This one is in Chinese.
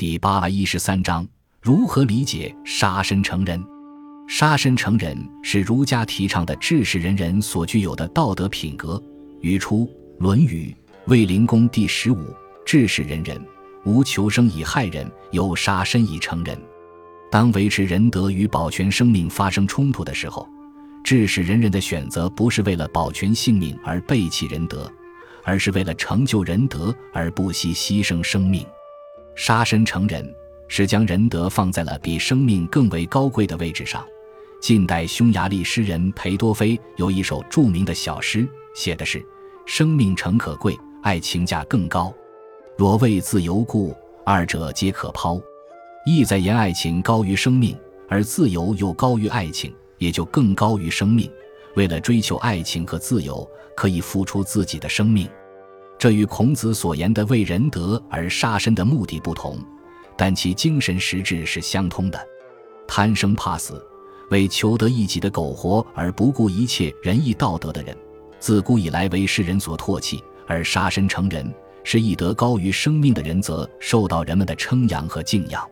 第八百一十三章：如何理解杀身成仁？杀身成仁是儒家提倡的治世仁人所具有的道德品格。语出《论语·卫灵公》第十五：“治世仁人，无求生以害人，有杀身以成仁。”当维持仁德与保全生命发生冲突的时候，治世仁人的选择不是为了保全性命而背弃仁德，而是为了成就仁德而不惜牺牲生命。杀身成仁是将仁德放在了比生命更为高贵的位置上。近代匈牙利诗人裴多菲有一首著名的小诗，写的是：“生命诚可贵，爱情价更高。若为自由故，二者皆可抛。”意在言爱情高于生命，而自由又高于爱情，也就更高于生命。为了追求爱情和自由，可以付出自己的生命。这与孔子所言的为仁德而杀身的目的不同，但其精神实质是相通的。贪生怕死、为求得一己的苟活而不顾一切仁义道德的人，自古以来为世人所唾弃；而杀身成仁，是义德高于生命的人则受到人们的称扬和敬仰。